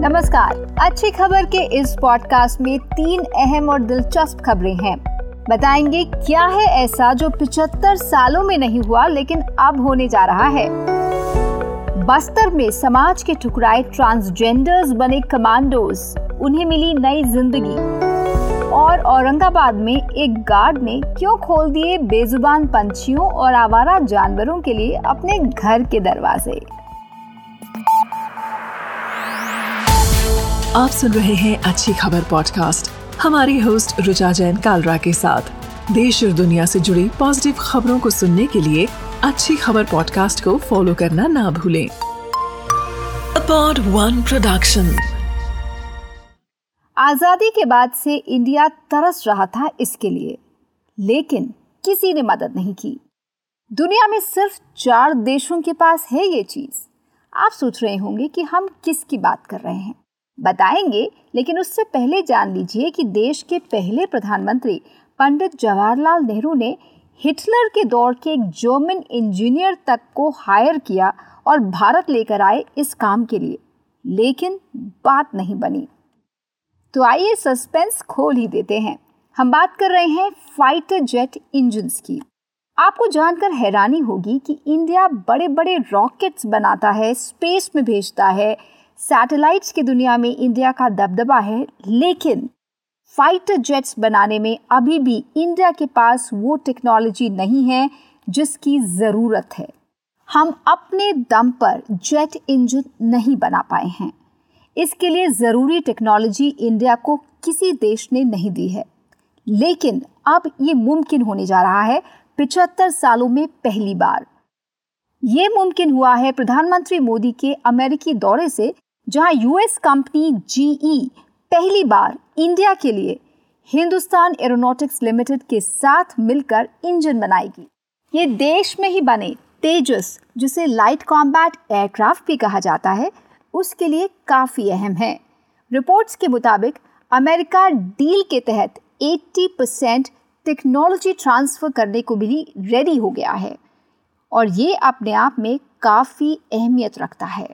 नमस्कार। अच्छी खबर के इस पॉडकास्ट में तीन अहम और दिलचस्प खबरें हैं। बताएँगे, क्या है ऐसा जो 75 सालों में नहीं हुआ, लेकिन अब होने जा रहा है? बस्तर में समाज के ठुकराए ट्रांसजेंडर्स बने कमांडोज उन्हें मिली नई ज़िंदगी। और औरंगाबाद में एक गार्ड ने क्यों खोल दिए बेजुबान पंछियों और आवारा जानवरों के लिए अपने घर के दरवाजे? आप सुन रहे हैं अच्छी खबर पॉडकास्ट हमारी होस्ट रुचा जैन कालरा के साथ। देश और दुनिया से जुड़ी पॉजिटिव खबरों को सुनने के लिए अच्छी खबर पॉडकास्ट को फॉलो करना ना भूलें। अपॉड वन प्रोडक्शन आज़ादी के बाद से इंडिया तरस रहा था इसके लिए, लेकिन किसी ने मदद नहीं की। दुनिया में सिर्फ़ चार देशों के पास है ये चीज़। आप सोच रहे होंगे कि हम किसकी बात कर रहे हैं? बताएँगे, लेकिन उससे पहले जान लीजिए कि देश के पहले प्रधानमंत्री पंडित जवाहरलाल नेहरू ने हिटलर के दौर के एक जर्मन इंजीनियर तक को हायर किया और भारत लेकर आए इस काम के लिए। लेकिन बात नहीं बनी। तो आइए सस्पेंस खोल ही देते हैं। हम बात कर रहे हैं फाइटर जेट इंजन की। आपको जानकर हैरानी होगी कि इंडिया बड़े बड़े रॉकेट्स बनाता है, स्पेस में भेजता है सैटेलाइट्स की दुनिया में इंडिया का दबदबा है, लेकिन फाइटर जेट्स बनाने में अभी भी इंडिया के पास वो टेक्नोलॉजी नहीं है जिसकी ज़रूरत है। हम अपने दम पर जेट इंजन नहीं बना पाए हैं। इसके लिए ज़रूरी टेक्नोलॉजी इंडिया को किसी देश ने नहीं दी है। लेकिन अब ये मुमकिन होने जा रहा है पिछहत्तर सालों में पहली बार। ये मुमकिन हुआ है प्रधानमंत्री मोदी के अमेरिकी दौरे से जहाँ यूएस कंपनी जीई पहली बार इंडिया के लिए हिंदुस्तान एरोनॉटिक्स लिमिटेड के साथ मिलकर इंजन बनाएगी। ये देश में ही बने तेजस, जिसे लाइट कॉम्बैट एयरक्राफ्ट भी कहा जाता है, उसके लिए काफ़ी अहम है। रिपोर्ट्स के मुताबिक अमेरिका डील के तहत 80 परसेंट टेक्नोलॉजी ट्रांसफ़र करने को भी रेडी हो गया है और ये अपने आप में काफ़ी अहमियत रखता है।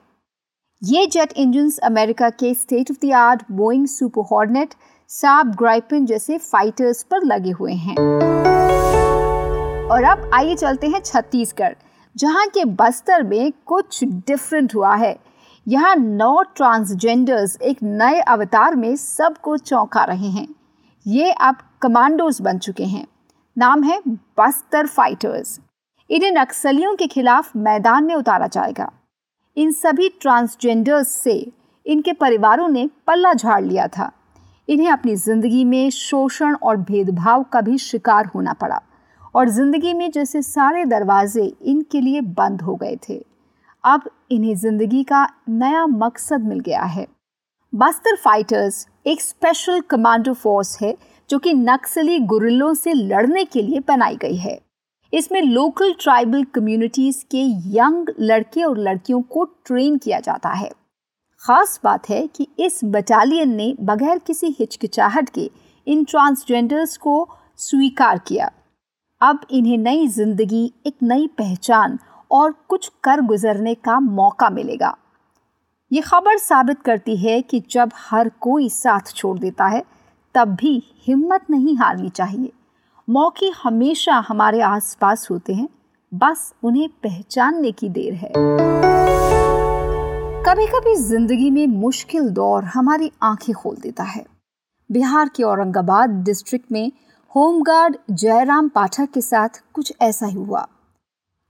ये जेट इंजन अमेरिका के state of the art Boeing super hornet, Saab Gripen जैसे फाइटर्स पर लगे हुए हैं। और अब आइए चलते हैं छत्तीसगढ़, जहाँ के बस्तर में कुछ डिफरेंट हुआ है। यहाँ नौ ट्रांसजेंडर्स एक नए अवतार में सबको चौंका रहे हैं। ये अब कमांडोज बन चुके हैं। नाम है बस्तर फाइटर्स इन्हें नक्सलियों के खिलाफ मैदान में उतारा जाएगा। इन सभी ट्रांसजेंडर्स से इनके परिवारों ने पल्ला झाड़ लिया था। इन्हें अपनी ज़िंदगी में शोषण और भेदभाव का भी शिकार होना पड़ा और ज़िंदगी में जैसे सारे दरवाजे इनके लिए बंद हो गए थे। अब इन्हें ज़िंदगी का नया मकसद मिल गया है। बस्तर फाइटर्स एक स्पेशल कमांडो फोर्स है जो कि नक्सली गुरिल्लों से लड़ने के लिए बनाई गई है। इसमें लोकल ट्राइबल कम्युनिटीज़ के यंग लड़के और लड़कियों को ट्रेन किया जाता है। ख़ास बात है कि इस बटालियन ने बगैर किसी हिचकिचाहट के इन ट्रांसजेंडर्स को स्वीकार किया। अब इन्हें नई ज़िंदगी, एक नई पहचान और कुछ कर गुजरने का मौका मिलेगा। ये खबर साबित करती है कि जब हर कोई साथ छोड़ देता है, तब भी हिम्मत नहीं हारनी चाहिए। मौके हमेशा हमारे आसपास होते हैं। बस उन्हें पहचानने की देर है। कभी कभी ज़िंदगी में मुश्किल दौर हमारी आँखें खोल देता है। बिहार के औरंगाबाद डिस्ट्रिक्ट में होमगार्ड जयराम पाठक के साथ कुछ ऐसा ही हुआ।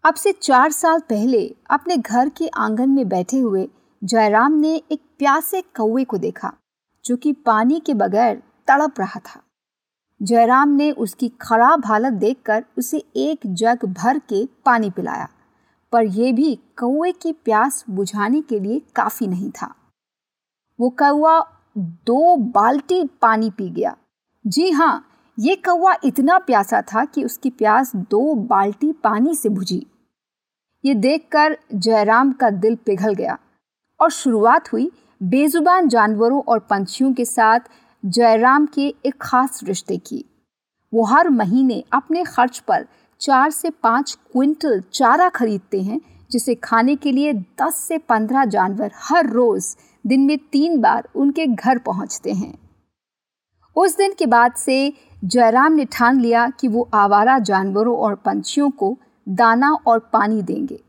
अब से चार साल पहले अपने घर के आँगन में बैठे हुए जयराम ने एक प्यासे कौवे को देखा, जो कि पानी के बगैर तड़प रहा था। जयराम ने उसकी खराब हालत देखकर उसे एक जग भर के पानी पिलाया, पर यह भी कौए की प्यास बुझाने के लिए काफ़ी नहीं था। वो कौआ दो बाल्टी पानी पी गया। जी हाँ ये कौआ इतना प्यासा था कि उसकी प्यास दो बाल्टी पानी से बुझी। ये देखकर जयराम का दिल पिघल गया और शुरुआत हुई बेजुबान जानवरों और पंछियों के साथ जयराम के एक खास रिश्ते की। वो हर महीने अपने खर्च पर चार से पाँच क्विंटल चारा खरीदते हैं, जिसे खाने के लिए 10 से 15 जानवर हर रोज दिन में तीन बार उनके घर पहुँचते हैं। उस दिन के बाद से जयराम ने ठान लिया कि वो आवारा जानवरों और पंछियों को दाना और पानी देंगे।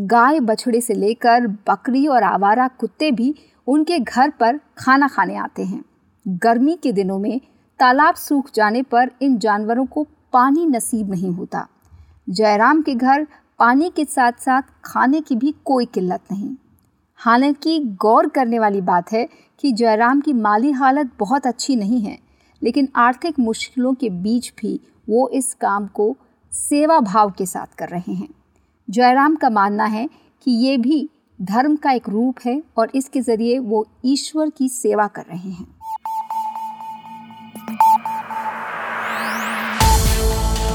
गाय बछड़े से लेकर बकरी और आवारा कुत्ते भी उनके घर पर खाना खाने आते हैं। गर्मी के दिनों में तालाब सूख जाने पर इन जानवरों को पानी नसीब नहीं होता। जयराम के घर पानी के साथ साथ खाने की भी कोई किल्लत नहीं। हालाँकि गौर करने वाली बात है कि जयराम की माली हालत बहुत अच्छी नहीं है, लेकिन आर्थिक मुश्किलों के बीच भी वो इस काम को सेवा भाव के साथ कर रहे हैं। जयराम का मानना है कि ये भी धर्म का एक रूप है और इसके ज़रिए वो ईश्वर की सेवा कर रहे हैं।